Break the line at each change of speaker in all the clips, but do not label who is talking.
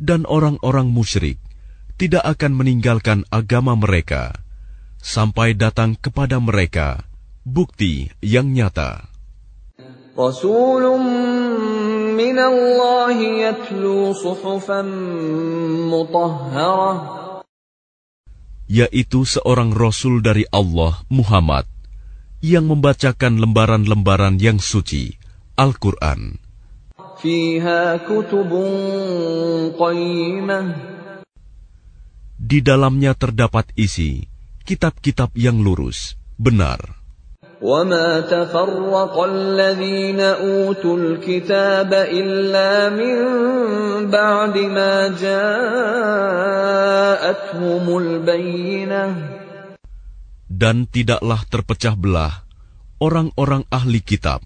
dan orang-orang musyrik tidak akan meninggalkan agama mereka sampai datang kepada mereka bukti yang nyata.
Rasulun minallahi yatlu suhufan mutahharah
yaitu seorang rasul dari Allah Muhammad yang membacakan lembaran-lembaran yang suci, Al-Qur'an
فيها كتب قيمة
di dalamnya terdapat isi kitab-kitab yang lurus benar
وما تفرق الذين أوتوا الكتاب إلا من بعد ما جاءتهم البينة
dan tidaklah terpecah belah orang-orang ahli kitab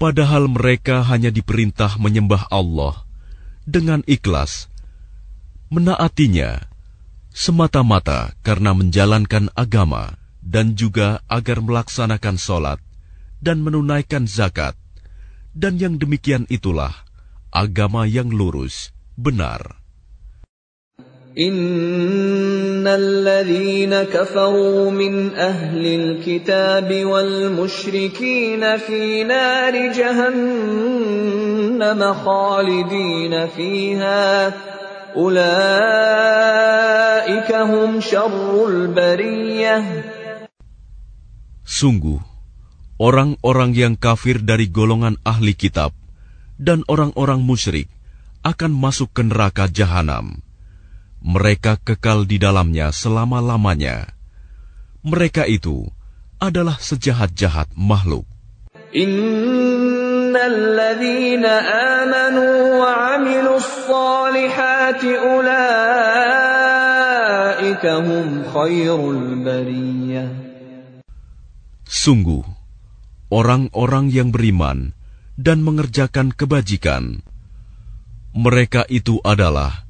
Padahal mereka hanya diperintah menyembah Allah dengan ikhlas, menaatinya semata-mata karena menjalankan agama dan juga agar melaksanakan sholat dan menunaikan zakat. Dan yang demikian itulah agama yang lurus, benar.
إن الذين كفروا من أهل الكتاب والمشركين في نار جهنم خالدين فيها أولئك هم شر البرية
Sungguh, orang-orang yang kafir dari golongan ahli kitab dan orang-orang musyrik akan masuk ke neraka jahanam. mereka kekal di dalamnya selama-lamanya. Mereka itu adalah sejahat-jahat makhluk. Sungguh, orang-orang yang beriman dan mengerjakan kebajikan, mereka itu adalah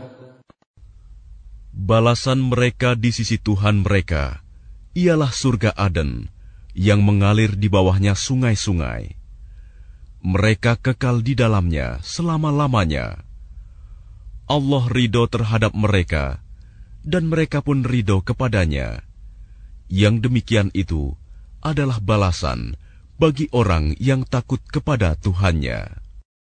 Balasan mereka di sisi Tuhan mereka ialah surga Aden yang mengalir di bawahnya sungai-sungai. Mereka kekal di dalamnya selama-lamanya. Allah ridho terhadap mereka, dan mereka pun ridho kepadanya. Yang demikian itu adalah balasan bagi orang yang takut kepada Tuhannya.